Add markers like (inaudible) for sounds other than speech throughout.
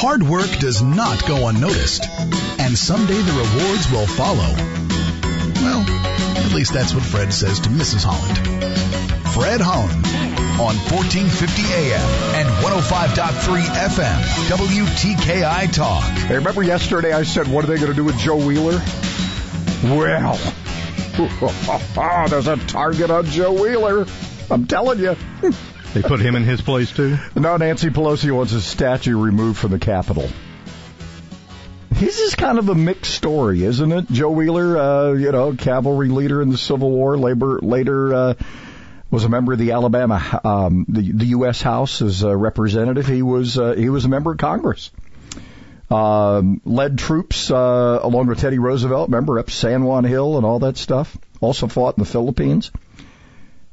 Hard work does not go unnoticed, and someday the rewards will follow. Well, at least that's what Fred says to Mrs. Holland. Fred Holland on 1450 AM and 105.3 FM, WTKI Talk. Hey, remember yesterday I said, what are they going to do with Joe Wheeler? Well, (laughs) there's a target on Joe Wheeler. I'm telling you. They put him in his place too? No, Nancy Pelosi wants his statue removed from the Capitol. This is kind of a mixed story, isn't it? Joe Wheeler, uh, you know, cavalry leader in the Civil War, labor, later uh, was a member of the Alabama, um, the, the U.S. House as a representative. He was uh, he was a member of Congress. Um, led troops uh, along with Teddy Roosevelt, remember up San Juan Hill and all that stuff. Also fought in the Philippines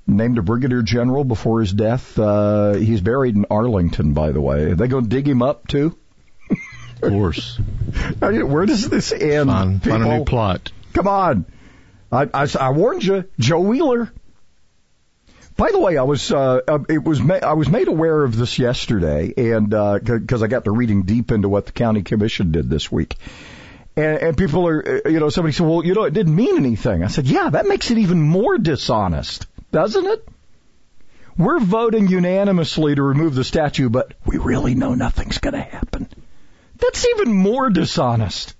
named a brigadier general before his death. Uh, he's buried in Arlington, by the way. Are they going to dig him up too? Of course. (laughs) Where does this end? On, on a new plot. Come on. I, I, I, warned you, Joe Wheeler. By the way, I was uh, uh it was ma- I was made aware of this yesterday, and because uh, I got to reading deep into what the county commission did this week. And, and people are, uh, you know, somebody said, well, you know, it didn't mean anything. I said, yeah, that makes it even more dishonest doesn't it? We're voting unanimously to remove the statue, but we really know nothing's going to happen. That's even more dishonest.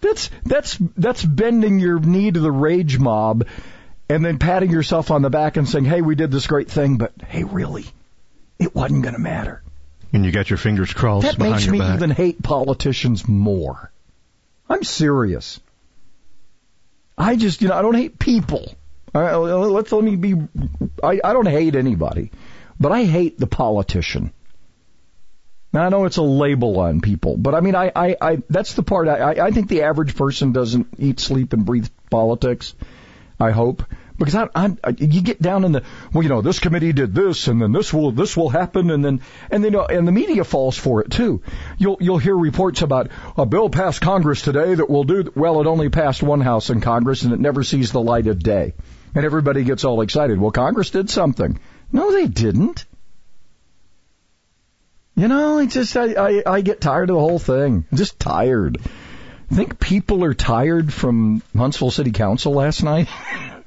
That's that's that's bending your knee to the rage mob and then patting yourself on the back and saying, "Hey, we did this great thing, but hey, really, it wasn't going to matter." And you got your fingers crossed that makes me back. even hate politicians more. I'm serious. I just, you know, I don't hate people. Right, let's let me be. I, I don't hate anybody, but I hate the politician. Now I know it's a label on people, but I mean, I, I, I that's the part. I, I think the average person doesn't eat, sleep, and breathe politics. I hope because I, I, you get down in the well, you know, this committee did this, and then this will this will happen, and then and then and the media falls for it too. You'll you'll hear reports about a bill passed Congress today that will do well. It only passed one house in Congress, and it never sees the light of day. And everybody gets all excited. Well, Congress did something. No, they didn't. You know, I just I, I, I get tired of the whole thing. I'm just tired. I think people are tired from Huntsville City Council last night.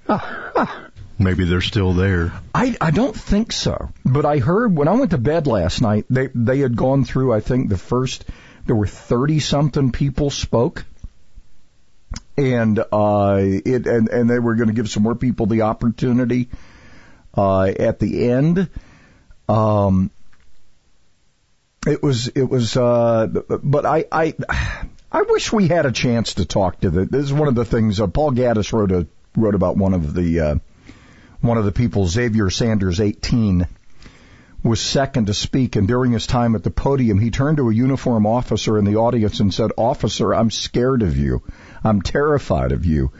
(laughs) Maybe they're still there. I I don't think so. But I heard when I went to bed last night, they they had gone through I think the first there were 30 something people spoke and uh, it and, and they were going to give some more people the opportunity uh, at the end. Um, it was it was, uh, but I I I wish we had a chance to talk to the. This is one of the things. Uh, Paul Gattis wrote a wrote about one of the uh, one of the people, Xavier Sanders, eighteen was second to speak, and during his time at the podium, he turned to a uniform officer in the audience and said, Officer, I'm scared of you. I'm terrified of you.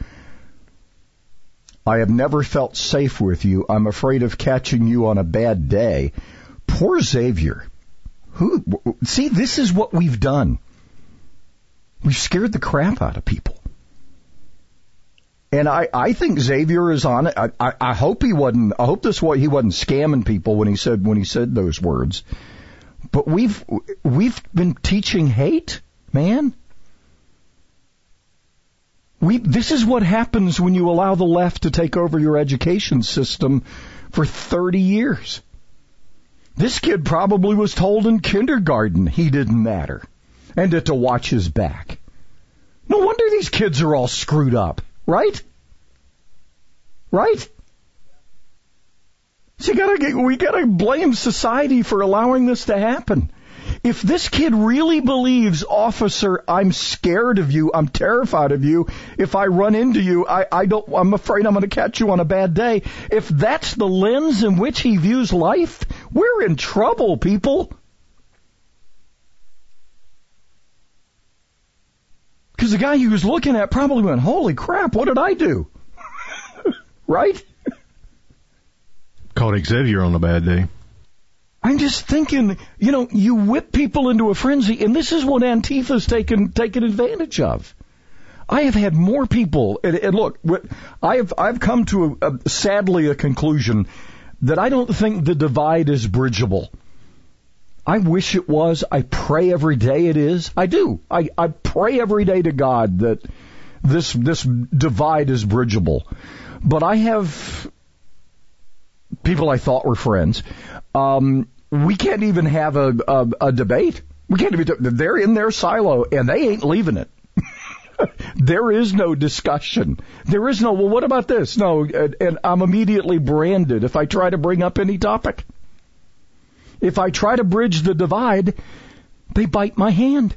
I have never felt safe with you. I'm afraid of catching you on a bad day. Poor Xavier. Who, see, this is what we've done. We've scared the crap out of people. And I, I think Xavier is on it. I, I, hope he wasn't. I hope this way he wasn't scamming people when he said when he said those words. But we've we've been teaching hate, man. We, this is what happens when you allow the left to take over your education system for 30 years. This kid probably was told in kindergarten he didn't matter and that to watch his back. No wonder these kids are all screwed up, right? Right? So you gotta get, we gotta blame society for allowing this to happen. If this kid really believes, officer, I'm scared of you, I'm terrified of you, if I run into you, I, I don't, I'm afraid I'm gonna catch you on a bad day. If that's the lens in which he views life, we're in trouble, people. Because the guy he was looking at probably went, holy crap, what did I do? (laughs) right? Caught Xavier on a bad day. I'm just thinking, you know, you whip people into a frenzy, and this is what Antifa's taken taken advantage of. I have had more people, and, and look, I have I've come to a, a, sadly a conclusion that I don't think the divide is bridgeable. I wish it was. I pray every day it is. I do. I, I pray every day to God that this this divide is bridgeable. But I have people I thought were friends. Um, we can't even have a, a, a debate. We can't even. They're in their silo and they ain't leaving it. (laughs) there is no discussion. There is no. Well, what about this? No, and, and I'm immediately branded if I try to bring up any topic. If I try to bridge the divide, they bite my hand.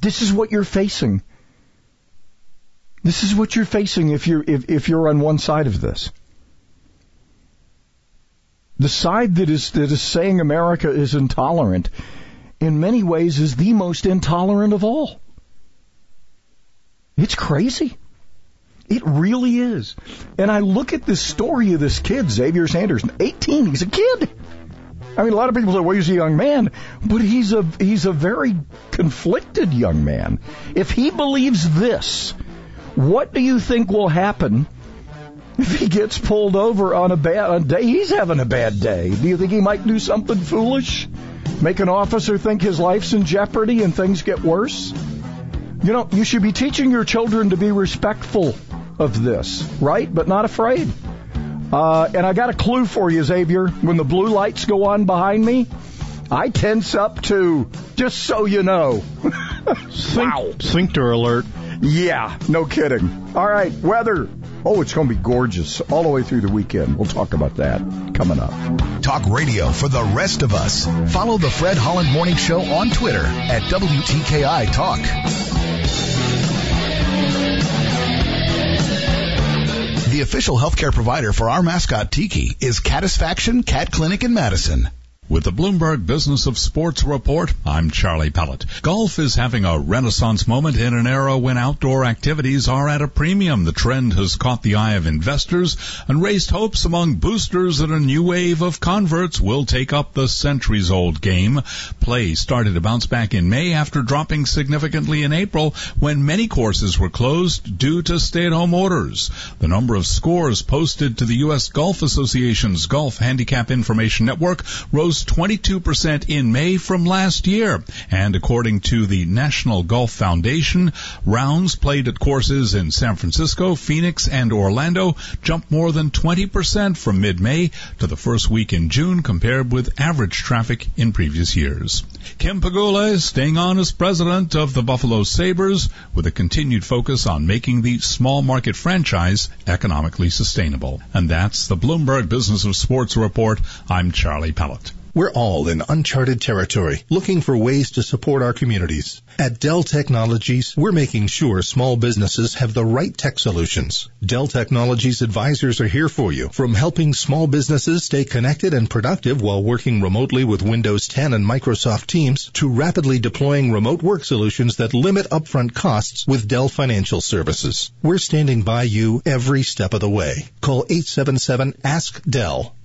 This is what you're facing. This is what you're facing if you're if, if you're on one side of this. The side that is that is saying America is intolerant in many ways is the most intolerant of all. It's crazy. It really is. And I look at this story of this kid, Xavier Sanders, 18, he's a kid. I mean, a lot of people say, well, he's a young man, but he's a, he's a very conflicted young man. If he believes this, what do you think will happen if he gets pulled over on a bad day? He's having a bad day. Do you think he might do something foolish? Make an officer think his life's in jeopardy and things get worse? You know, you should be teaching your children to be respectful of this, right? But not afraid. Uh, and I got a clue for you, Xavier. When the blue lights go on behind me, I tense up too, just so you know. (laughs) wow. Sphincter alert. Yeah, no kidding. All right, weather. Oh, it's going to be gorgeous all the way through the weekend. We'll talk about that coming up. Talk radio for the rest of us. Follow the Fred Holland Morning Show on Twitter at WTKI Talk. The official healthcare provider for our mascot Tiki is Catisfaction Cat Clinic in Madison. With the Bloomberg Business of Sports report, I'm Charlie Pellett. Golf is having a renaissance moment in an era when outdoor activities are at a premium. The trend has caught the eye of investors and raised hopes among boosters that a new wave of converts will take up the centuries old game. Play started to bounce back in May after dropping significantly in April when many courses were closed due to stay-at-home orders. The number of scores posted to the U.S. Golf Association's Golf Handicap Information Network rose 22% in May from last year. And according to the National Golf Foundation, rounds played at courses in San Francisco, Phoenix, and Orlando jumped more than 20% from mid-May to the first week in June compared with average traffic in previous years. Kim Pegula is staying on as president of the Buffalo Sabres with a continued focus on making the small market franchise economically sustainable. And that's the Bloomberg Business of Sports report. I'm Charlie Pellett. We're all in uncharted territory, looking for ways to support our communities. At Dell Technologies, we're making sure small businesses have the right tech solutions. Dell Technologies advisors are here for you, from helping small businesses stay connected and productive while working remotely with Windows 10 and Microsoft Teams, to rapidly deploying remote work solutions that limit upfront costs with Dell Financial Services. We're standing by you every step of the way. Call 877-ASK-DELL.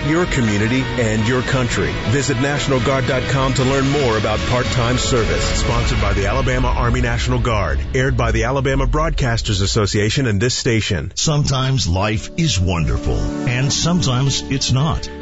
your community and your country. Visit NationalGuard.com to learn more about part-time service. Sponsored by the Alabama Army National Guard. Aired by the Alabama Broadcasters Association and this station. Sometimes life is wonderful, and sometimes it's not.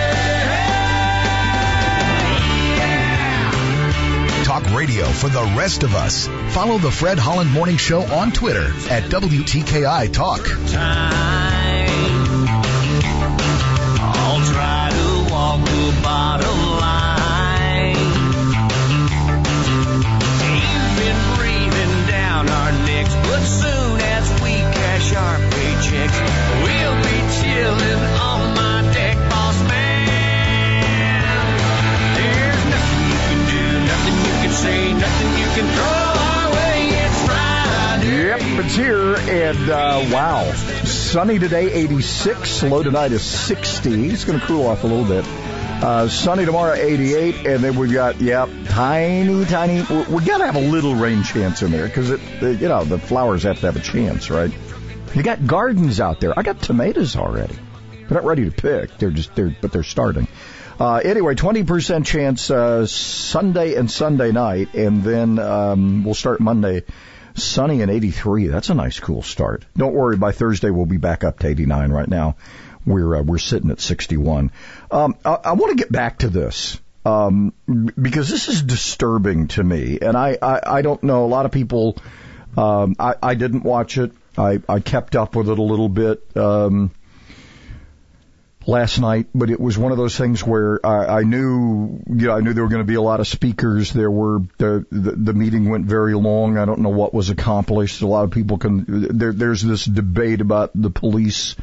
Talk radio for the rest of us. Follow the Fred Holland Morning Show on Twitter at WTKI Talk. I'll sunny today, 86. Low tonight is 60. It's going to cool off a little bit. Uh, sunny tomorrow, 88, and then we've got yep, tiny, tiny. We, we got to have a little rain chance in there because it, you know, the flowers have to have a chance, right? You got gardens out there. I got tomatoes already. They're not ready to pick. They're just they're but they're starting. Uh, anyway, 20% chance uh, Sunday and Sunday night, and then um, we'll start Monday sunny and 83. That's a nice, cool start. Don't worry, by Thursday we'll be back up to 89. Right now, we're uh, we're sitting at 61. Um, I, I want to get back to this um, because this is disturbing to me, and I I, I don't know. A lot of people. Um, I, I didn't watch it. I, I kept up with it a little bit. Um, last night, but it was one of those things where I, I knew, you know, I knew there were going to be a lot of speakers. There were the, the the meeting went very long. I don't know what was accomplished. A lot of people can. There, there's this debate about the police.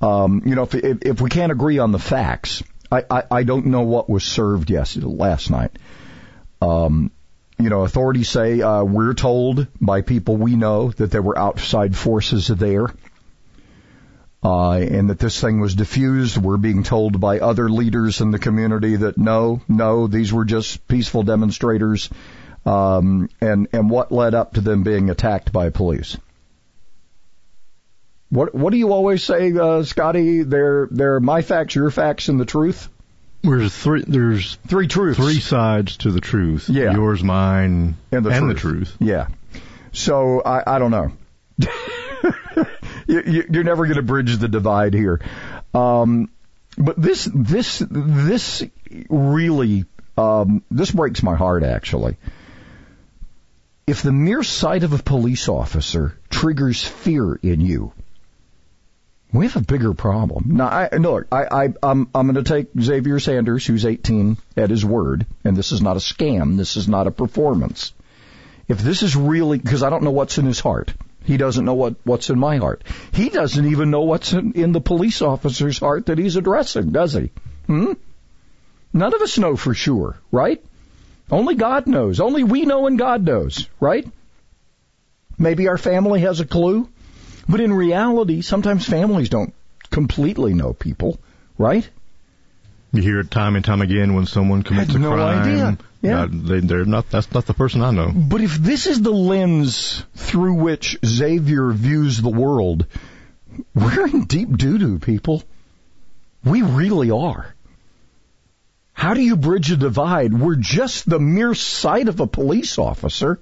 Um, you know, if, if if we can't agree on the facts, I I, I don't know what was served yes last night. Um, you know, authorities say uh, we're told by people we know that there were outside forces there uh, and that this thing was diffused. We're being told by other leaders in the community that no, no, these were just peaceful demonstrators. Um, and and what led up to them being attacked by police? What what do you always say, uh, Scotty? They're they're my facts, your facts, and the truth. There's three. There's three truths. Three sides to the truth. Yeah. Yours, mine, and the, and truth. the truth. Yeah. So I I don't know. (laughs) you, you're never going to bridge the divide here. Um, but this, this, this really, um, this breaks my heart actually. If the mere sight of a police officer triggers fear in you, we have a bigger problem. Now, I, no, I, I, I'm, I'm going to take Xavier Sanders, who's 18, at his word, and this is not a scam. This is not a performance. If this is really, because I don't know what's in his heart. He doesn't know what, what's in my heart. He doesn't even know what's in, in the police officer's heart that he's addressing, does he? Hmm? None of us know for sure, right? Only God knows. Only we know and God knows, right? Maybe our family has a clue, but in reality, sometimes families don't completely know people, right? You hear it time and time again when someone commits a no crime. idea. Yeah. Uh, they, they're not. That's not the person I know. But if this is the lens through which Xavier views the world, we're in deep doo doo, people. We really are. How do you bridge a divide where just the mere sight of a police officer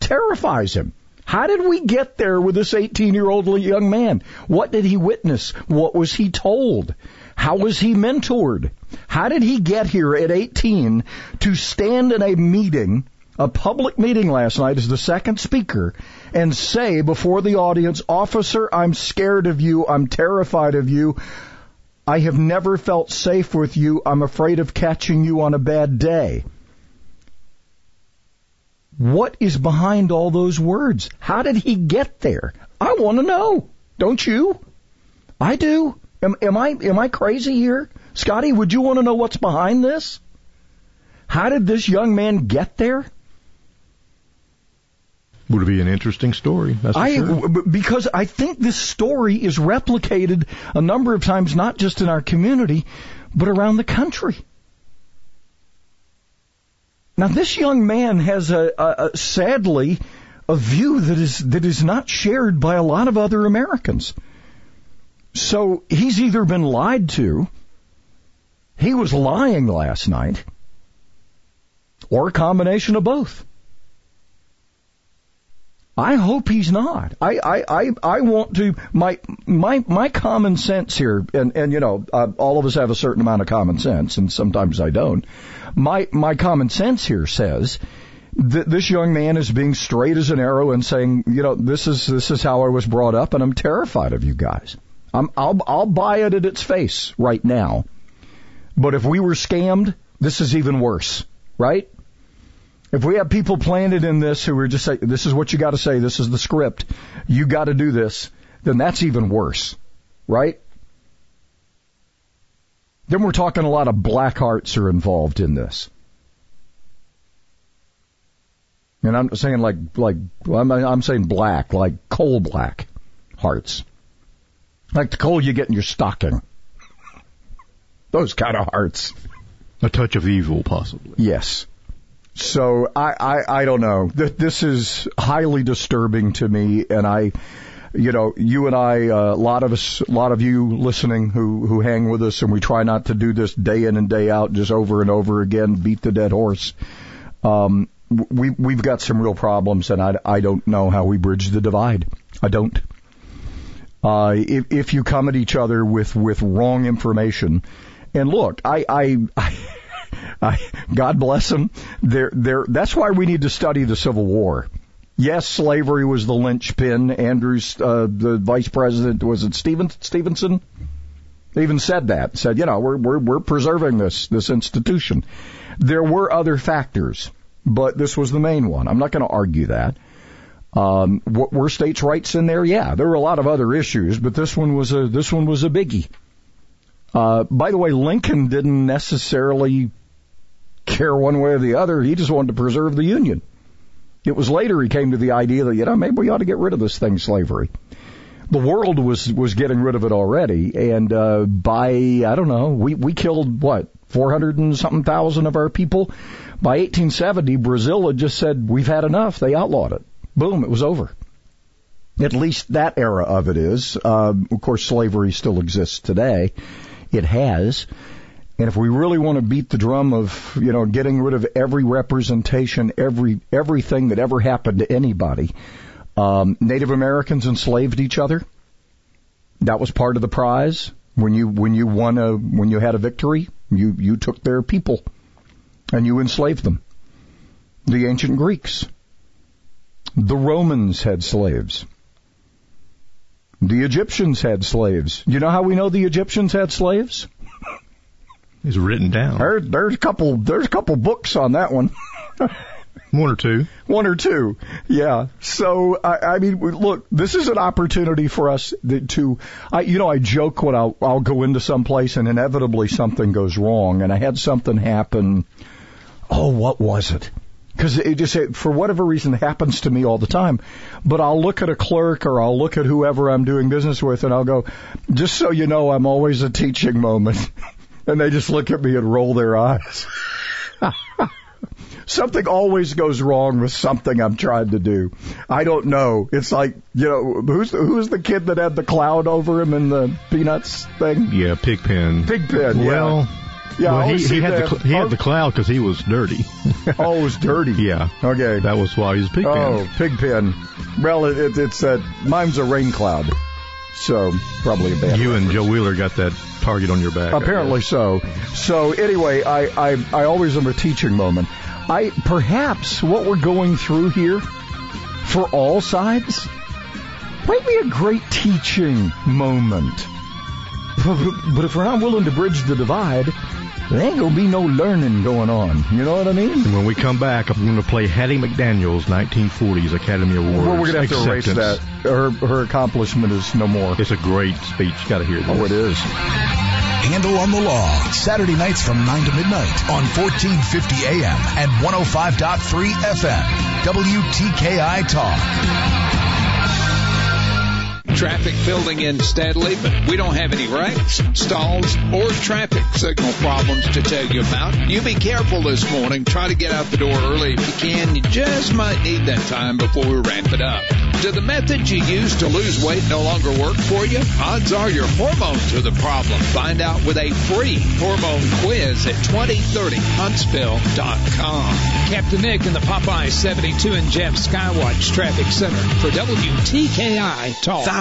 terrifies him? How did we get there with this 18 year old young man? What did he witness? What was he told? How was he mentored? How did he get here at 18 to stand in a meeting, a public meeting last night as the second speaker and say before the audience, officer, I'm scared of you. I'm terrified of you. I have never felt safe with you. I'm afraid of catching you on a bad day. What is behind all those words? How did he get there? I want to know. Don't you? I do. Am, am I am I crazy here, Scotty? Would you want to know what's behind this? How did this young man get there? Would it be an interesting story. That's I sure. because I think this story is replicated a number of times, not just in our community, but around the country. Now, this young man has a, a, a sadly a view that is that is not shared by a lot of other Americans. So he's either been lied to, he was lying last night, or a combination of both. I hope he's not. I, I, I, I want to, my, my, my common sense here, and, and you know, uh, all of us have a certain amount of common sense, and sometimes I don't. My, my common sense here says that this young man is being straight as an arrow and saying, you know, this is, this is how I was brought up, and I'm terrified of you guys. I'm, I'll, I'll buy it at its face right now. But if we were scammed, this is even worse, right? If we have people planted in this who are just saying, this is what you got to say, this is the script, you got to do this, then that's even worse, right? Then we're talking a lot of black hearts are involved in this. And I'm saying like, like, I'm, I'm saying black, like coal black hearts. Like the coal you get in your stocking. Those kind of hearts. A touch of evil, possibly. Yes. So I, I, I don't know. Th- This is highly disturbing to me, and I, you know, you and I, a uh, lot of us, a lot of you listening who who hang with us, and we try not to do this day in and day out, just over and over again, beat the dead horse. Um, we we've got some real problems, and I I don't know how we bridge the divide. I don't. Uh, if if you come at each other with with wrong information, and look, I I. I (laughs) I, God bless them. They're, they're, that's why we need to study the Civil War. Yes, slavery was the linchpin. Andrews, uh, the vice president, was it Steven, Stevenson? Even said that. Said, you know, we're, we're, we're preserving this, this institution. There were other factors, but this was the main one. I'm not going to argue that. Um, were states' rights in there? Yeah, there were a lot of other issues, but this one was a, this one was a biggie. Uh, by the way, Lincoln didn't necessarily care one way or the other. He just wanted to preserve the Union. It was later he came to the idea that, you know, maybe we ought to get rid of this thing, slavery. The world was, was getting rid of it already. And, uh, by, I don't know, we, we killed what, 400 and something thousand of our people? By 1870, Brazil had just said, we've had enough. They outlawed it. Boom, it was over. At least that era of it is. Uh, of course, slavery still exists today. It has. And if we really want to beat the drum of, you know, getting rid of every representation, every everything that ever happened to anybody, um, Native Americans enslaved each other. That was part of the prize. When you when you won a when you had a victory, you you took their people, and you enslaved them. The ancient Greeks, the Romans had slaves. The Egyptians had slaves. You know how we know the Egyptians had slaves? (laughs) It's written down. There, there's a couple. There's a couple books on that one. (laughs) One or two. One or two. Yeah. So I, I mean, look, this is an opportunity for us to. I, you know, I joke when I'll I'll go into some place and inevitably something goes wrong, and I had something happen. Oh, what was it? Because it just it, for whatever reason it happens to me all the time. But I'll look at a clerk or I'll look at whoever I'm doing business with, and I'll go, just so you know, I'm always a teaching moment. (laughs) and they just look at me and roll their eyes. (laughs) something always goes wrong with something I'm trying to do. I don't know. It's like, you know, who's the, who's the kid that had the cloud over him in the Peanuts thing? Yeah, Pigpen. Pigpen. Well, Yeah, I well, he, he had the cl- he had the cloud because he was dirty. (laughs) Oh, it was dirty. yeah, Okay. that was why he was Pigpen. Oh, Pigpen. Well, it, it, it's a, mine's a rain cloud. So, probably a bad you and Joe Wheeler got that target on your back. Apparently so. So anyway, I, I, I always a teaching moment. I perhaps what we're going through here for all sides might be a great teaching moment. (laughs) But if we're not willing to bridge the divide, there ain't gonna be no learning going on. You know what I mean? And when we come back, I'm going to play Hattie McDaniel's 1940s Academy Awards. Well, we're gonna have to erase acceptance. that. Her her accomplishment is no more. It's a great speech. You Got to hear this. Oh, it is. Handle on the Law, Saturday nights from 9 to midnight on 1450 AM and 105.3 FM. WTKI Talk. Traffic building in steadily, but we don't have any wrecks, stalls, or traffic signal problems to tell you about. You be careful this morning. Try to get out the door early if you can. You just might need that time before we wrap it up. Do the methods you use to lose weight no longer work for you? Odds are your hormones are the problem. Find out with a free hormone quiz at 2030huntsville.com. Captain Nick in the Popeye 72 and Jeff Skywatch Traffic Center for WTKI Talk.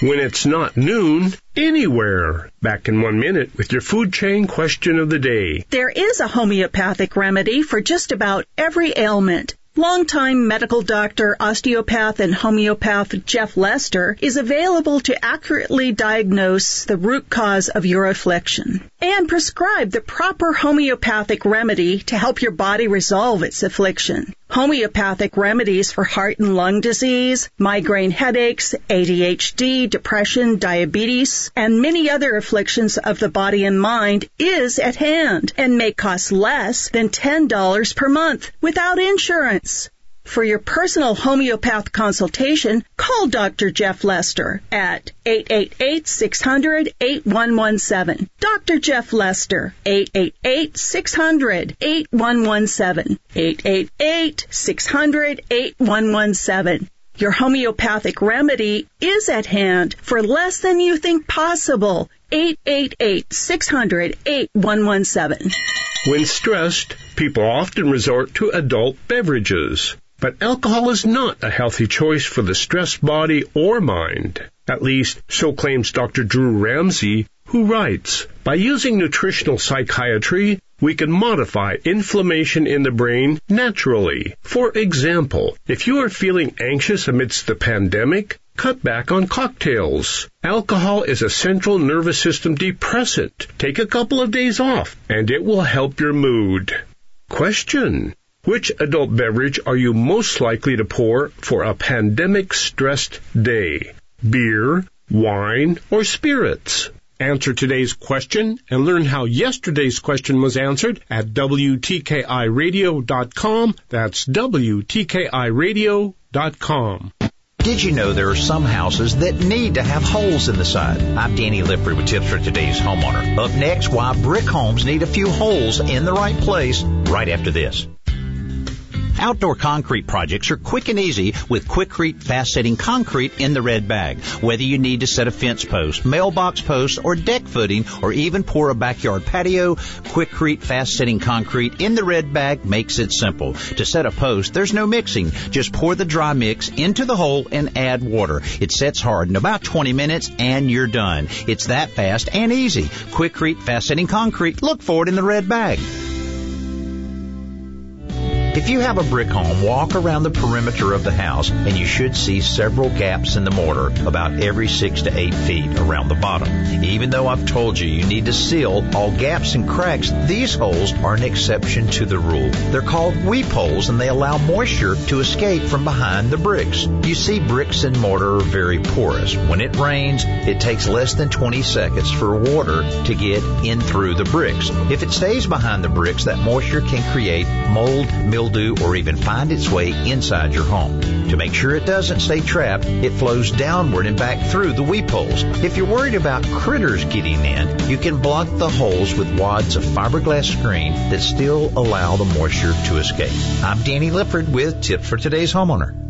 When it's not noon, anywhere. Back in one minute with your food chain question of the day. There is a homeopathic remedy for just about every ailment. Longtime medical doctor, osteopath, and homeopath Jeff Lester is available to accurately diagnose the root cause of your affliction and prescribe the proper homeopathic remedy to help your body resolve its affliction. Homeopathic remedies for heart and lung disease, migraine headaches, ADHD, depression, diabetes, and many other afflictions of the body and mind is at hand and may cost less than $10 per month without insurance. For your personal homeopath consultation, call Dr. Jeff Lester at 888-600-8117. Dr. Jeff Lester, 888-600-8117. 888-600-8117. Your homeopathic remedy is at hand for less than you think possible. 888-600-8117. When stressed, people often resort to adult beverages. But alcohol is not a healthy choice for the stressed body or mind. At least, so claims Dr. Drew Ramsey, who writes, By using nutritional psychiatry, we can modify inflammation in the brain naturally. For example, if you are feeling anxious amidst the pandemic, cut back on cocktails. Alcohol is a central nervous system depressant. Take a couple of days off, and it will help your mood. Question. Which adult beverage are you most likely to pour for a pandemic stressed day? Beer, wine, or spirits? Answer today's question and learn how yesterday's question was answered at WTKIRadio.com. That's WTKIRadio.com. Did you know there are some houses that need to have holes in the side? I'm Danny Lipford with tips for today's homeowner. Up next, why brick homes need a few holes in the right place right after this. Outdoor concrete projects are quick and easy with Quikrete fast setting concrete in the red bag. Whether you need to set a fence post, mailbox post, or deck footing, or even pour a backyard patio, Quikrete fast setting concrete in the red bag makes it simple. To set a post, there's no mixing. Just pour the dry mix into the hole and add water. It sets hard in about 20 minutes and you're done. It's that fast and easy. Quikrete fast setting concrete. Look for it in the red bag. If you have a brick home, walk around the perimeter of the house and you should see several gaps in the mortar about every six to eight feet around the bottom. Even though I've told you you need to seal all gaps and cracks, these holes are an exception to the rule. They're called weep holes and they allow moisture to escape from behind the bricks. You see, bricks and mortar are very porous. When it rains, it takes less than 20 seconds for water to get in through the bricks. If it stays behind the bricks, that moisture can create mold, mildew, or even find its way inside your home. To make sure it doesn't stay trapped, it flows downward and back through the weep holes. If you're worried about critters getting in, you can block the holes with wads of fiberglass screen that still allow the moisture to escape. I'm Danny Lipford with Tips for Today's Homeowner.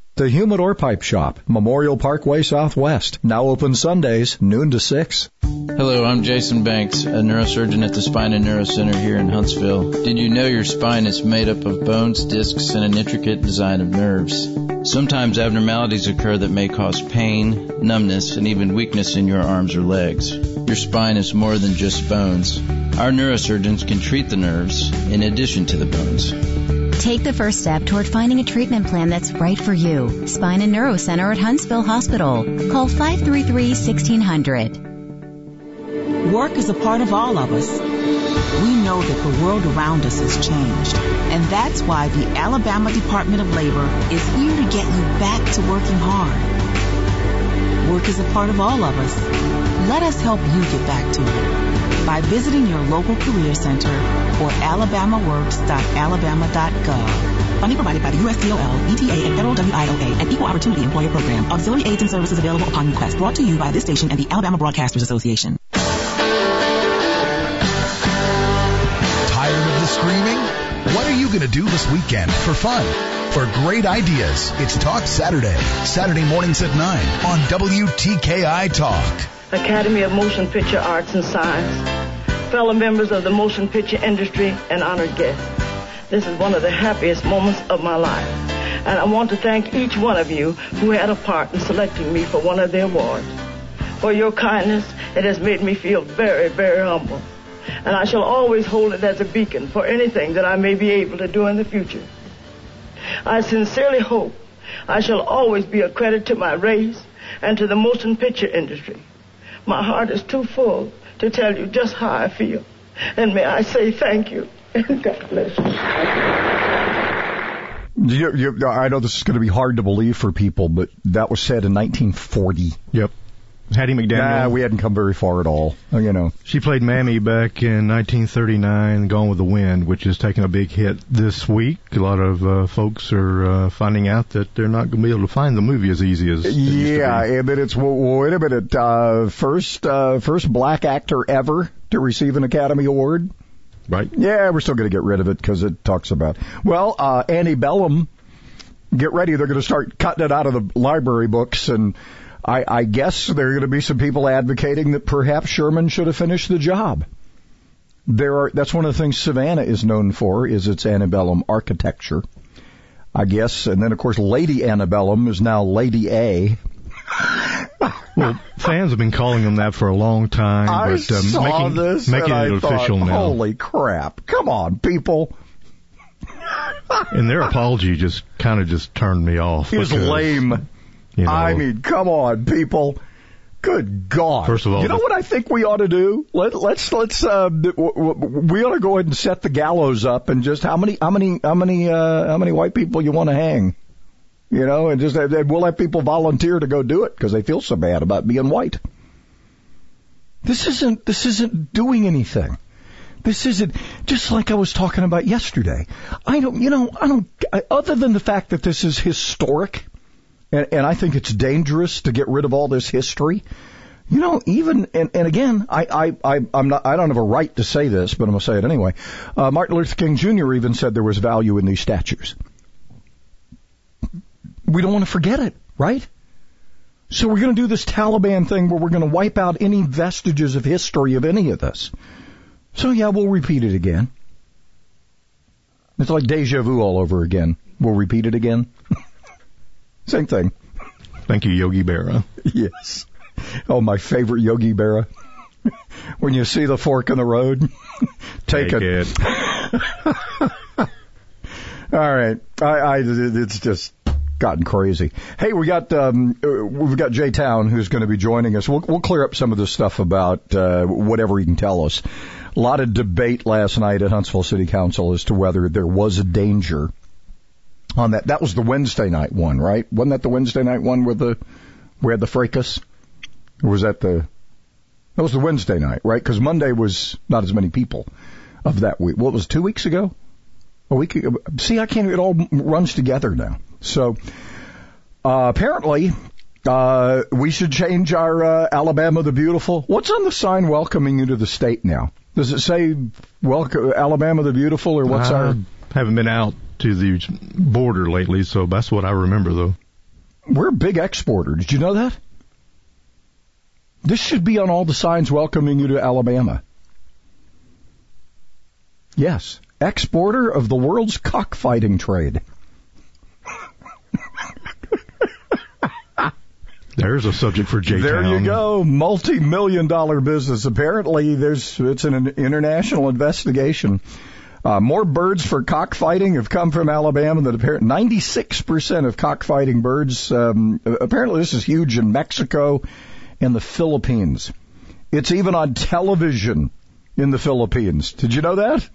The Humidor Pipe Shop, Memorial Parkway Southwest. Now open Sundays, noon to 6. Hello, I'm Jason Banks, a neurosurgeon at the Spine and Neuro Center here in Huntsville. Did you know your spine is made up of bones, discs, and an intricate design of nerves? Sometimes abnormalities occur that may cause pain, numbness, and even weakness in your arms or legs. Your spine is more than just bones. Our neurosurgeons can treat the nerves in addition to the bones. Take the first step toward finding a treatment plan that's right for you. Spine and Neuro Center at Huntsville Hospital. Call 533-1600. Work is a part of all of us. We know that the world around us has changed, and that's why the Alabama Department of Labor is here to get you back to working hard. Work is a part of all of us. Let us help you get back to it by visiting your local career center or alabamaworks.alabama.gov. Funding provided by the USDOL, ETA, and Federal WIOA and Equal Opportunity Employer Program. Auxiliary aids and services available upon request. Brought to you by this station and the Alabama Broadcasters Association. Tired of the screaming? What are you going to do this weekend for fun? For great ideas, it's Talk Saturday. Saturday mornings at 9 on WTKI Talk. Academy of Motion Picture Arts and Science, fellow members of the motion picture industry, and honored guests. This is one of the happiest moments of my life. And I want to thank each one of you who had a part in selecting me for one of the awards. For your kindness, it has made me feel very, very humble. And I shall always hold it as a beacon for anything that I may be able to do in the future. I sincerely hope I shall always be a credit to my race and to the motion picture industry. My heart is too full to tell you just how I feel. And may I say thank you. And (laughs) God bless you. You, you, I know this is going to be hard to believe for people, but that was said in 1940. Yep. Hattie McDaniel. Nah, we hadn't come very far at all. You know, she played Mammy back in 1939, Gone with the Wind, which is taking a big hit this week. A lot of uh, folks are uh, finding out that they're not going to be able to find the movie as easy as. yeah, and then it's wait a minute, uh, first uh, first black actor ever to receive an Academy Award. Right. Yeah, we're still going to get rid of it because it talks about well, uh, Antebellum. Get ready, they're going to start cutting it out of the library books and I, I guess there are going to be some people advocating that perhaps Sherman should have finished the job. There are, that's one of the things Savannah is known for, is its antebellum architecture. I guess, and then of course Lady Antebellum is now Lady A. well, fans have been calling them that for a long time, I but um, saw making, this making and it I official thought, now. Holy crap! Come on, people. and their apology just kind of just turned me off. It was lame. You know, I mean, come on, people. Good God! First of all, you know what I think we ought to do? Let, let's let's uh, we ought to go ahead and set the gallows up and just how many how many how many uh, how many white people you want to hang? You know, and just and we'll have people volunteer to go do it because they feel so bad about being white. This isn't this isn't doing anything. This isn't just like I was talking about yesterday. I don't, you know, I don't. I, other than the fact that this is historic, and, and I think it's dangerous to get rid of all this history. You know, even and, and again, I, I, I I'm not I don't have a right to say this, but I'm gonna say it anyway. Uh, Martin Luther King Jr. even said there was value in these statues. We don't want to forget it. right? So we're going to do this Taliban thing where we're going to wipe out any vestiges of history of any of this. So yeah, we'll repeat it again. It's like deja vu all over again. We'll repeat it again. Same thing. Thank you, Yogi Berra. Yes. Oh, my favorite Yogi Berra. when you see the fork in the road, (laughs) take, Take it. (laughs) All right. I, I, it's just gotten crazy. Hey, we got um, we've got Jay Town who's going to be joining us. We'll, we'll clear up some of this stuff about uh, whatever he can tell us. A lot of debate last night at Huntsville City Council as to whether there was a danger on that. That was the Wednesday night one, right? Wasn't that the Wednesday night one with the we had the fracas? Or was that the that was the Wednesday night, right? Because Monday was not as many people of that week. What was it, two weeks ago? A week ago. See, I can't. It all runs together now. So uh, apparently, uh, we should change our uh, Alabama the Beautiful. What's on the sign welcoming you to the state now? Does it say "Welcome Alabama the Beautiful" or what's I our? haven't been out to the border lately, so that's what I remember though. We're a big exporter. Did you know that? This should be on all the signs welcoming you to Alabama. Yes, exporter of the world's cockfighting trade. There's a subject for J There you go, multi-million dollar business. Apparently, there's it's an international investigation. Uh, more birds for cockfighting have come from Alabama than apparently 96% of cockfighting birds. Um, apparently, this is huge in Mexico and the Philippines. It's even on television in the Philippines. Did you know that?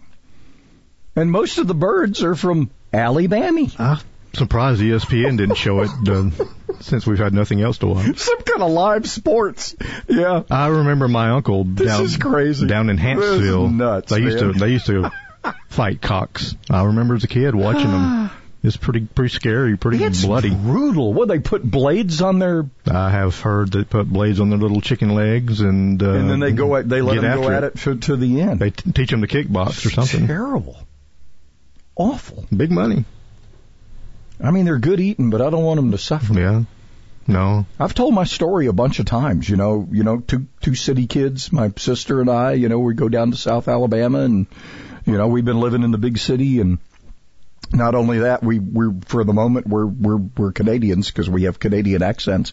And most of the birds are from Alabama. I'm surprised ESPN didn't show it uh, since we've had nothing else to watch. Some kind of live sports. Yeah. I remember my uncle This down is crazy. down in This is Hampsville. nuts, they used man. to they used to fight cocks. I remember as a kid watching them. It's pretty pretty scary, pretty It's bloody. brutal. What they put blades on their, I have heard they put blades on their little chicken legs and uh, and then they go at, they let them go at it to, to the end. They t- teach them to kickbox or something. Terrible. Awful. Big money. I mean, they're good eating, but I don't want them to suffer. Yeah. No. I've told my story a bunch of times. You know, you know, two two city kids, my sister and I. You know, we go down to South Alabama, and you know, we've been living in the big city, and not only that, we we're for the moment we're we're we're Canadians because we have Canadian accents.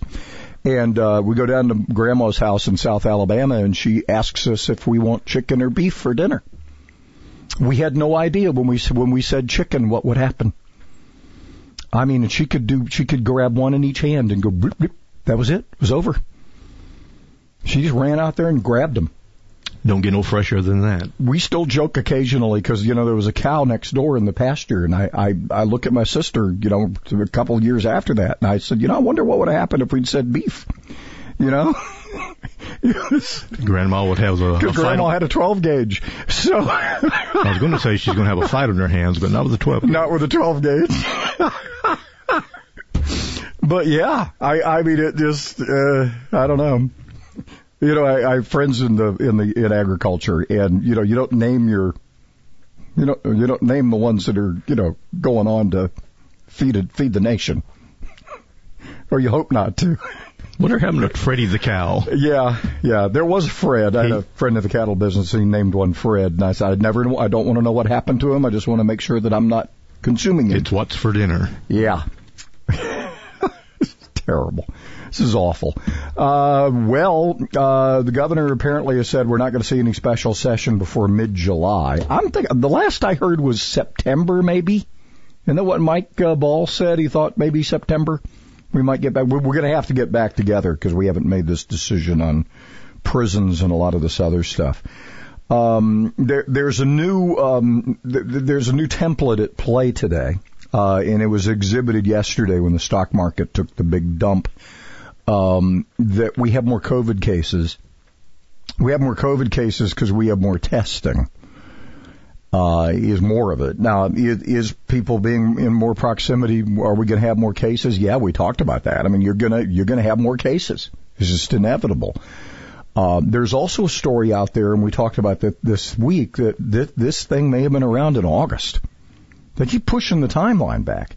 And uh, we go down to Grandma's house in South Alabama, and she asks us if we want chicken or beef for dinner. We had no idea when we when we said chicken what would happen. I mean, she could do she could grab one in each hand and go. Bloop, bloop. That was it. It was over. She just ran out there and grabbed them. Don't get no fresher than that. We still joke occasionally because you know there was a cow next door in the pasture, and I I, I look at my sister, you know, a couple of years after that, and I said, you know, I wonder what would have happened if we'd said beef. You know, (laughs) Grandma would have a, a. Grandma had a 12 gauge, so I was going to say she's going to have a fight on her hands, but not with a 12. not with a 12 gauge. (laughs) but yeah, I I mean it just uh, I don't know. You know, I, I have friends in the in the in agriculture, and you know, you don't name your you know you don't name the ones that are you know going on to feed it, feed the nation, (laughs) or you hope not to. (laughs) What are happening to Freddie the cow? Yeah, yeah. There was Fred. I had a friend in the cattle business, and he named one Fred. And I said, I never, I don't want to know what happened to him. I just want to make sure that I'm not consuming it. It's what's for dinner. Yeah. (laughs) Terrible. This is awful. Uh, well, uh, the governor apparently has said we're not going to see any special session before mid-July. I'm thinking the last I heard was September, maybe. Isn't that what Mike uh, Ball said? He thought maybe September. We might get back. We're, we're going to have to get back together because we haven't made this decision on prisons and a lot of this other stuff. Um, there, there's a new um, th- there's a new template at play today, uh, and it was exhibited yesterday when the stock market took the big dump. Um, that we have more COVID cases. We have more COVID cases because we have more testing. Uh, is more of it now? Is, people being in more proximity? Are we going to have more cases? Yeah, we talked about that. I mean, you're gonna you're gonna have more cases. It's just inevitable. Uh, there's also a story out there, and we talked about that this week, that th- this thing may have been around in August. They keep pushing the timeline back.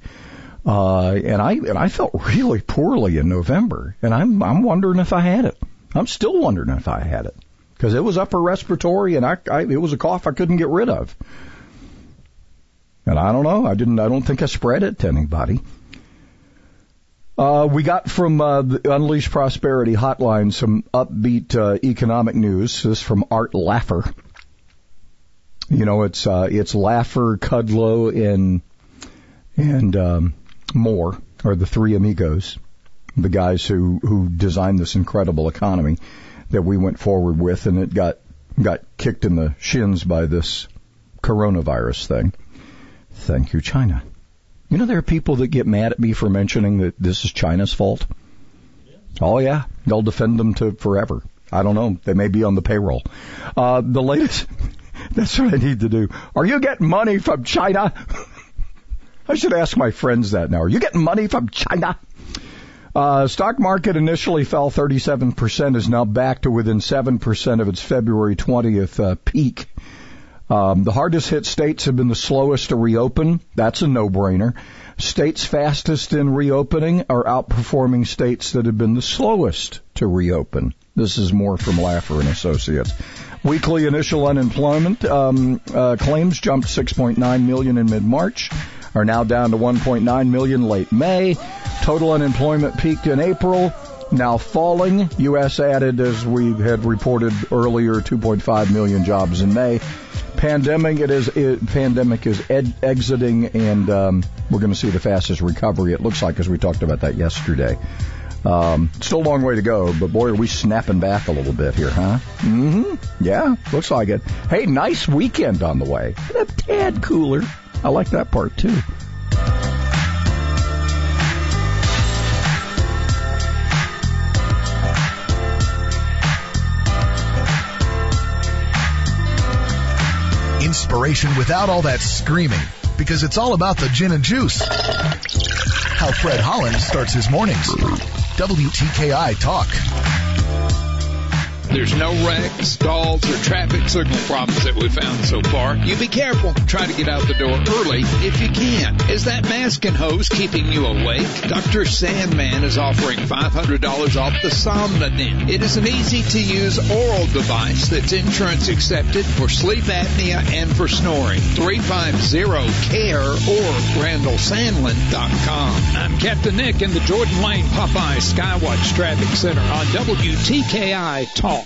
Uh, and I and I felt really poorly in November, and I'm I'm wondering if I had it. I'm still wondering if I had it because it was upper respiratory, and I, I it was a cough I couldn't get rid of. And I don't know. I didn't. I don't think I spread it to anybody. Uh, we got from uh, the Unleash Prosperity Hotline some upbeat uh, economic news. This is from Art Laffer. You know, it's uh, it's Laffer, Kudlow, and and um, Moore are the three amigos, the guys who who designed this incredible economy that we went forward with, and it got got kicked in the shins by this coronavirus thing. Thank you, China. You know, there are people that get mad at me for mentioning that this is China's fault. Oh yeah, they'll defend them to forever. I don't know. They may be on the payroll. Uh, the latest. (laughs) That's what I need to do. Are you getting money from China? (laughs) I should ask my friends that now. Are you getting money from China? Uh, stock market initially fell 37%, is now back to within 7% of its February 20th uh, peak. Um, the hardest hit states have been the slowest to reopen. That's a no-brainer. States fastest in reopening are outperforming states that have been the slowest to reopen. This is more from Laffer and Associates. Weekly initial unemployment um, uh, claims jumped 6.9 million in mid-March, are now down to 1.9 million late May. Total unemployment peaked in April, now falling. U.S. added, as we had reported earlier, 2.5 million jobs in May. Pandemic it is it, pandemic is ed, exiting and um, we're going to see the fastest recovery it looks like as we talked about that yesterday. Um, still a long way to go but boy are we snapping back a little bit here huh? Mm-hmm. Yeah looks like it. Hey nice weekend on the way. A tad cooler i like that part too inspiration without all that screaming because it's all about the gin and juice. How Fred Holland starts his mornings. WTKI Talk. There's no wrecks, stalls, or traffic signal problems that we've found so far. You be careful. Try to get out the door early if you can. Is that mask and hose keeping you awake? Dr. Sandlin is offering $500 off the Somnodent. It is an easy to use oral device that's insurance accepted for sleep apnea and for snoring. 350-CARE or RandallSandlin.com. I'm Captain Nick in the Jordan Lane Popeye Skywatch Traffic Center on WTKI Talk.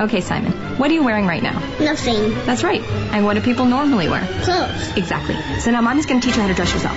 Okay, Simon, what are you wearing right now? Nothing. That's right. And what do people normally wear? Clothes. Exactly. So now mommy's going to teach you how to dress yourself.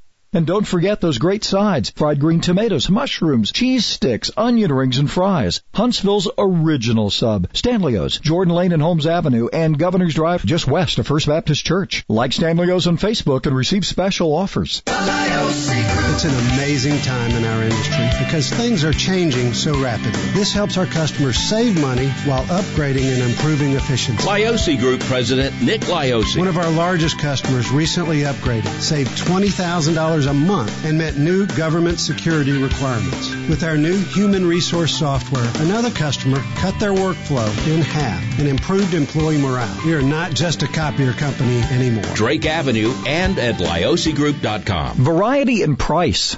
And don't forget those great sides, fried green tomatoes, mushrooms, cheese sticks, onion rings, and fries. Huntsville's original sub. Stanley's, Jordan Lane and Holmes Avenue, and Governor's Drive just west of First Baptist Church. Like Stanley's on Facebook and receive special offers. It's It's an amazing time in our industry because things are changing so rapidly. This helps our customers save money while upgrading and improving efficiency. Lioce Group President Nick Lioce. One of our largest customers recently upgraded, saved $20,000 a month, and met new government security requirements. With our new human resource software, another customer cut their workflow in half and improved employee morale. We are not just a copier company anymore. Drake Avenue and at liosigroup.com. Variety and price.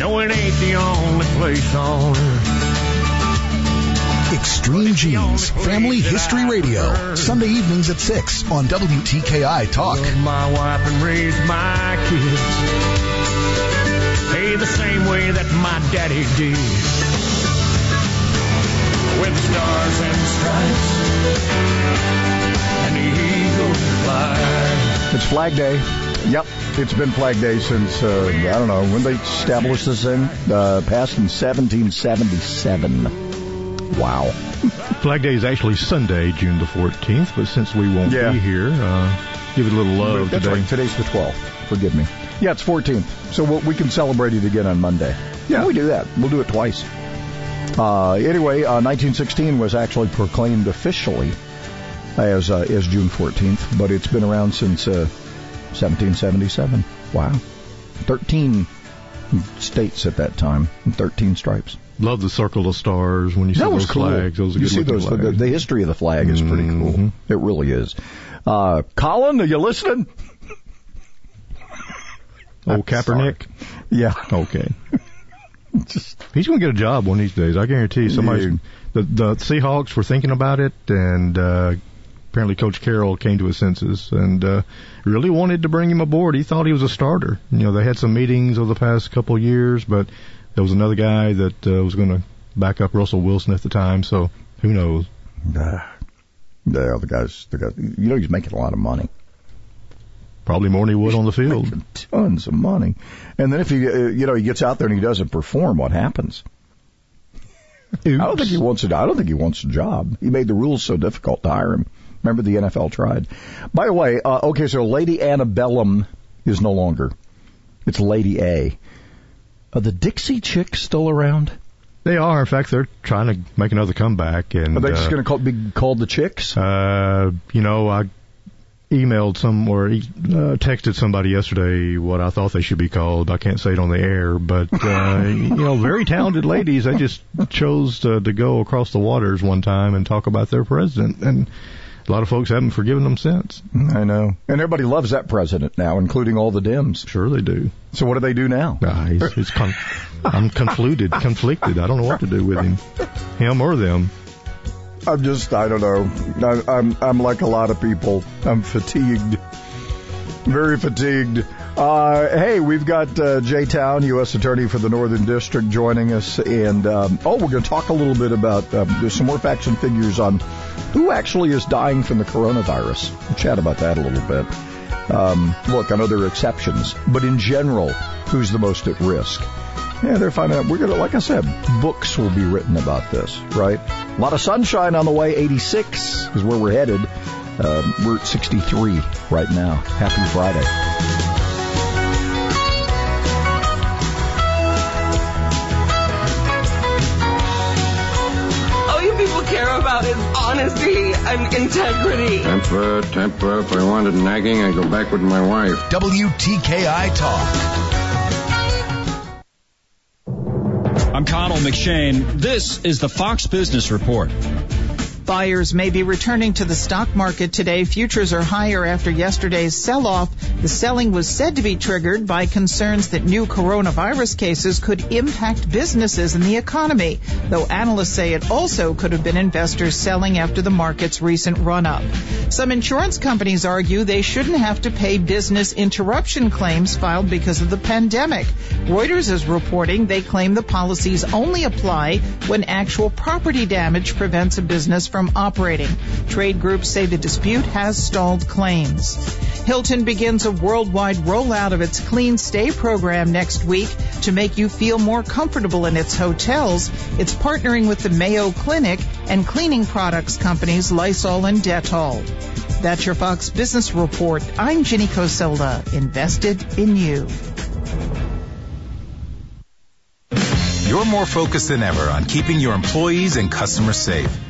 No, it ain't the only place on earth. Extreme Genes, Family History Radio, Sunday evenings at 6 on WTKI Talk. Love my wife and raise my kids. Hey, the same way that my daddy did. With stars and stripes and the eagle fly. It's Flag Day. Yep, it's been Flag Day since, uh, I don't know, when they established this thing? Uh, passed in 1777. Wow. (laughs) Flag Day is actually Sunday, June the 14th, but since we won't Yeah. be here, uh, give it a little love That's today. right, today's the 12th. Forgive me. Yeah, it's 14th. So we'll, we can celebrate it again on Monday. Yeah, we do that. We'll do it twice. Uh, anyway, uh, 1916 was actually proclaimed officially as uh, as June 14th, but it's been around since uh, 1777. Wow, 13 states at that time, and 13 stripes. Love the circle of stars when you see that those cool. flags. Those are you see those. The, the history of the flag is pretty cool. It really is. Uh, Colin, are you listening? (laughs) Old Kaepernick. Yeah. Okay. (laughs) He's going to get a job one of these days. I guarantee you. Somebody. The, the Seahawks were thinking about it, and uh, apparently Coach Carroll came to his senses and uh, really wanted to bring him aboard. He thought he was a starter. You know, they had some meetings over the past couple of years, but there was another guy that uh, was going to back up Russell Wilson at the time. So who knows? Yeah, the guys, the guy, you know, he's making a lot of money. Probably more than he would on the field. Tons of money. And then if he, uh, you know, he gets out there and he doesn't perform, what happens? I don't think he wants a. I don't think he wants a job. He made the rules so difficult to hire him. Remember the NFL tried. By the way, uh, okay, so Lady Antebellum is no longer. It's Lady A. Are the Dixie Chicks still around? They are. In fact, they're trying to make another comeback. And Are they just uh, going to call, be called the Chicks? Uh, you know, I emailed some or uh, texted somebody yesterday what I thought they should be called. I can't say it on the air, but uh, (laughs) you know, very talented ladies. They just chose to, to go across the waters one time and talk about their president, and a lot of folks haven't forgiven them since. I know, and everybody loves that president now, including all the Dems. Sure, they do. So what do they do now? Uh, he's, (laughs) he's con- I'm conflicted, conflicted. I don't know what to do with him, him or them. I'm just, I don't know. I, I'm, I'm like a lot of people. I'm fatigued. Very fatigued. Uh, hey, we've got uh, Jay Town, U.S. Attorney for the Northern District, joining us. And, um, oh, we're going to talk a little bit about, um, there's some more facts and figures on who actually is dying from the coronavirus. We'll chat about that a little bit. Um, look, I know there are exceptions, but in general, who's the most at risk? Yeah, they're finding out. We're gonna, like I said, books will be written about this, right? A lot of sunshine on the way. 86 is where we're headed. Um, we're at 63 right now. Happy Friday. All you people care about is honesty and integrity. Temper, temper. If I wanted nagging, I'd go back with my wife. WTKI Talk. I'm Connell McShane. This is the Fox Business Report. Buyers may be returning to the stock market today. Futures are higher after yesterday's sell-off. The selling was said to be triggered by concerns that new coronavirus cases could impact businesses and the economy, though analysts say it also could have been investors selling after the market's recent run-up. Some insurance companies argue they shouldn't have to pay business interruption claims filed because of the pandemic. Reuters is reporting they claim the policies only apply when actual property damage prevents a business from operating. Trade groups say the dispute has stalled claims. Hilton begins a worldwide rollout of its Clean Stay program next week to make you feel more comfortable in its hotels. It's partnering with the Mayo Clinic and cleaning products companies Lysol and Dettol. That's your Fox Business Report. I'm Ginny Coselda, invested in you. You're more focused than ever on keeping your employees and customers safe.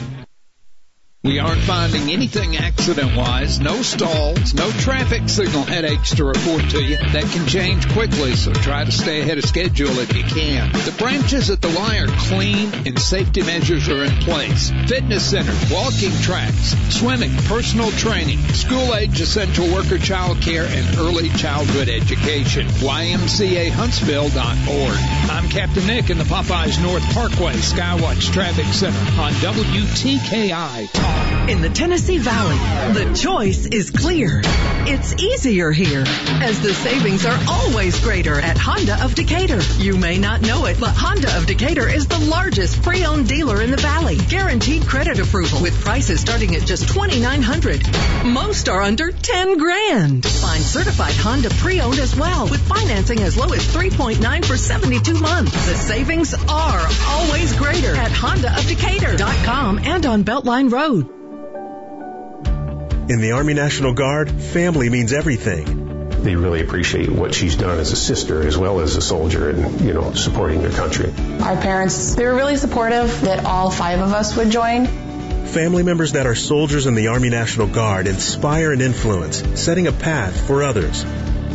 We aren't finding anything accident wise, no stalls, no traffic signal headaches to report to you. That can change quickly, so try to stay ahead of schedule if you can. The branches at the Y are clean and safety measures are in place. Fitness center, walking tracks, swimming, personal training, school age essential worker child care, and early childhood education. YMCAHuntsville.org. I'm Captain Nick in the Popeyes North Parkway Skywatch Traffic Center on WTKI In the Tennessee Valley, the choice is clear. It's easier here, as the savings are always greater at Honda of Decatur. You may not know it, but Honda of Decatur is the largest pre-owned dealer in the valley. Guaranteed credit approval with prices starting at just 2,900. Most are under 10 grand. Find certified Honda pre-owned as well, with financing as low as 3.9 for 72 months. The savings are always greater at HondaofDecatur.com and on Beltline Road. In the Army National Guard, family means everything. They really appreciate what she's done as a sister as well as a soldier and, you know, supporting their country. Our parents, they were really supportive that all five of us would join. Family members that are soldiers in the Army National Guard inspire and influence, setting a path for others.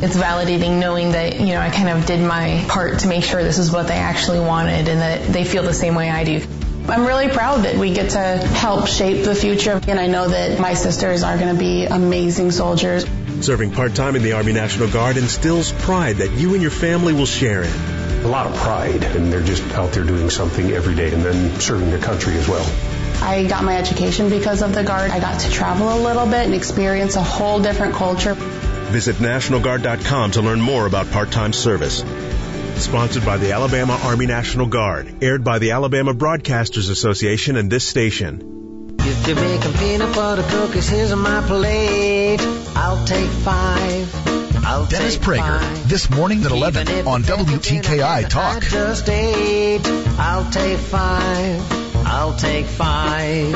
It's validating knowing that, you know, I kind of did my part to make sure this is what they actually wanted and that they feel the same way I do. I'm really proud that we get to help shape the future, and I know that my sisters are going to be amazing soldiers. Serving part-time in the Army National Guard instills pride that you and your family will share in. A lot of pride, and they're just out there doing something every day and then serving their country as well. I got my education because of the Guard. I got to travel a little bit and experience a whole different culture. Visit NationalGuard.com to learn more about part-time service. Sponsored by the Alabama Army National Guard. Aired by the Alabama Broadcasters Association and this station. If you're making peanut butter cookies, here's my plate. I'll take five. I'll Dennis take Prager, five. this morning at 11 on it's a peanut WTKI Talk. I just ate. I'll take five. I'll take five.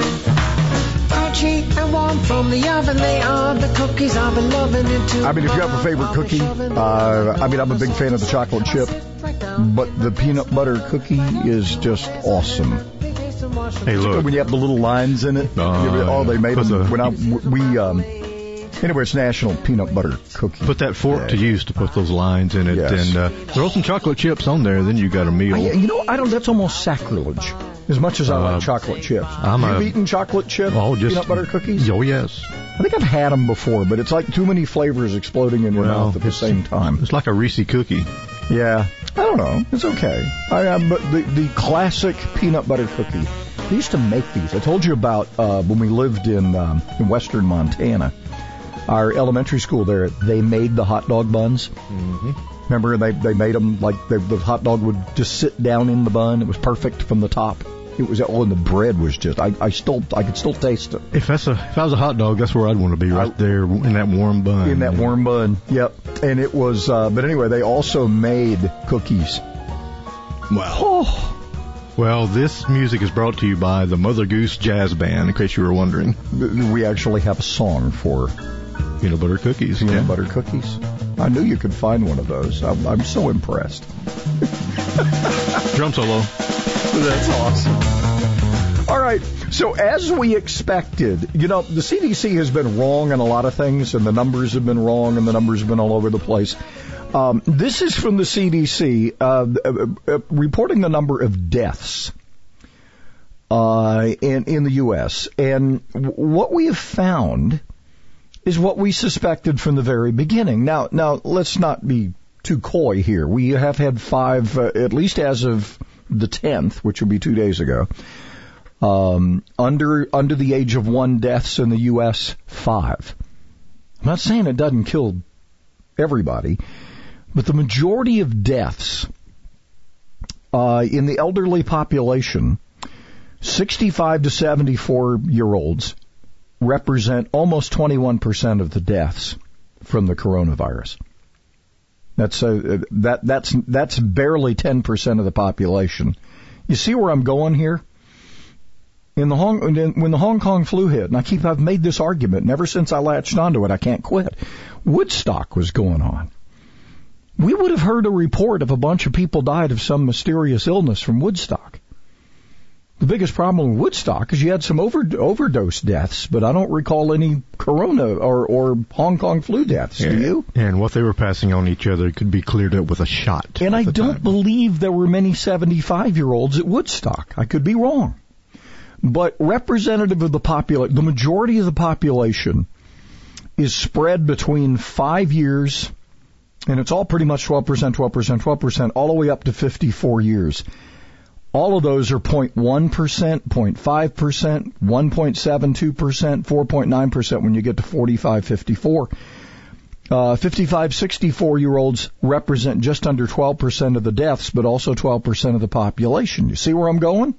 Crunchy and warm from the oven, they are the cookies I've been loving into. I mean, if you have a favorite cookie, uh, I mean, I'm a big fan of the chocolate chip, but the peanut butter cookie is just awesome. Hey, look. When you have the little lines in it, oh, they made them. the- when I, we, um, anyway, it's National Peanut Butter Cookie. Put that fork to use to put those lines in it, Yes. and uh, throw some chocolate chips on there. Then you got a meal. I, you know, I don't. That's almost sacrilege. As much as I Uh, like chocolate chips, I'm you've a- eaten chocolate chip Oh, just peanut butter cookies. Oh yes. I think I've had them before, but it's like too many flavors exploding in your Well, mouth at the same time. It's like a Reese cookie. Yeah, I don't know. It's okay. I, I but the the classic peanut butter cookie. They used to make these. I told you about uh, when we lived in um, in western Montana. Our elementary school there, they made the hot dog buns. Mm-hmm. Remember, they they made them like they, the hot dog would just sit down in the bun. It was perfect from the top. It was oh, and the bread was just. I, I still I could still taste it If that's a if I was a hot dog, that's where I'd want to be, right there in that warm bun. in that warm bun. Yep. And it was. Uh, but anyway, they also made cookies. Wow. Oh. Well, this music is brought to you by the Mother Goose Jazz Band, in case you were wondering. We actually have a song for Peanut butter cookies. Peanut yeah. butter cookies. I knew you could find one of those. I'm, I'm so impressed. (laughs) Drum solo. That's awesome. All right. So as we expected, you know, the CDC has been wrong on a lot of things, and the numbers have been wrong, and the numbers have been all over the place. Um, this is from the CDC uh, uh, uh, reporting the number of deaths uh, in in the U.S. And what we have found is what we suspected from the very beginning. Now, now let's not be too coy here. We have had five, uh, at least as of the 10th, which would be two days ago, um, under under the age of one deaths in the U.S. Five. I'm not saying it doesn't kill everybody, but the majority of deaths uh, in the elderly population, 65 to 74 year olds, represent almost 21% of the deaths from the coronavirus. That's uh, that that's that's barely 10% of the population. You see where I'm going here? In the Hong when the Hong Kong flu hit, and I keep I've made this argument, and ever since I latched onto it, I can't quit. Woodstock was going on. We would have heard a report of a bunch of people died of some mysterious illness from Woodstock. The biggest problem with Woodstock is you had some over, overdose deaths, but I don't recall any corona or, or Hong Kong flu deaths. Do you? And what they were passing on each other could be cleared up with a shot. And I don't time. believe there were many 75 year olds at Woodstock. I could be wrong. But representative of the population, the majority of the population is spread between five years, and it's all pretty much 12%, 12%, 12%, all the way up to 54 years. All of those are 0.1%, 0.5%, 1.72%, 4.9% when you get to 45, 54. Uh, 55, 64 year olds represent just under 12% of the deaths, but also 12% of the population. You see where I'm going?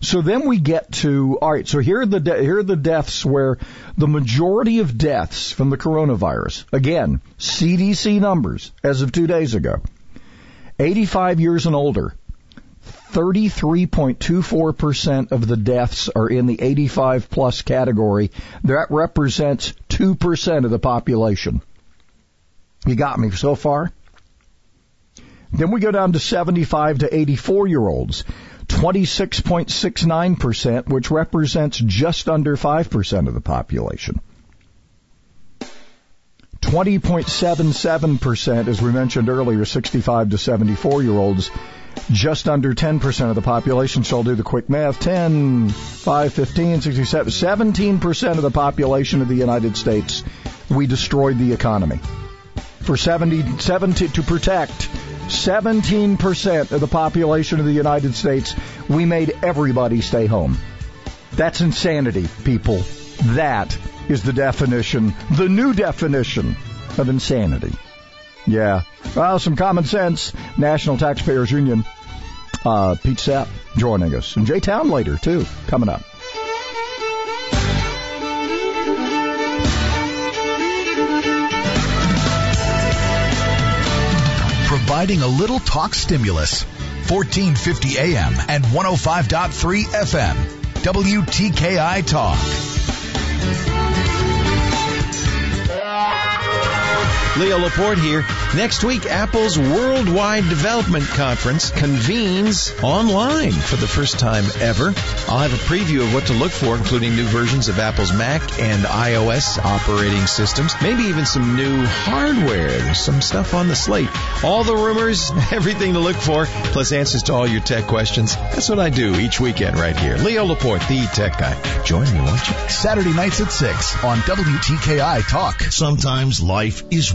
So then we get to, alright, so here are the, de- here are the deaths where the majority of deaths from the coronavirus, again, CDC numbers as of two days ago, 85 years and older, 33.24% of the deaths are in the 85 plus category. That represents 2% of the population. You got me so far? Then we go down to 75 to 84 year olds. 26.69%, which represents just under 5% of the population. 20.77%, as we mentioned earlier, 65 to 74 year olds, just under 10% of the population. So I'll do the quick math. 10, 5, 15, 67, 17% of the population of the United States, we destroyed the economy. For 70, 70 to protect 17% of the population of the United States, we made everybody stay home. That's insanity, people. That is the definition, the new definition of insanity. Yeah. Well, some common sense. National Taxpayers Union. Uh, Pete Sepp joining us. And Jay Town later, too, coming up. Providing a little talk stimulus. 1450 AM and 105.3 FM. WTKI Talk. Leo Laporte here. Next week, Apple's Worldwide Development Conference convenes online for the first time ever. I'll have a preview of what to look for, including new versions of Apple's Mac and iOS operating systems, maybe even some new hardware. There's some stuff on the slate. All the rumors, (laughs) everything to look for, plus answers to all your tech questions. That's what I do each weekend right here. Leo Laporte, the tech guy. Join me, won't you? Saturday nights at 6 on WTKI Talk. Sometimes life is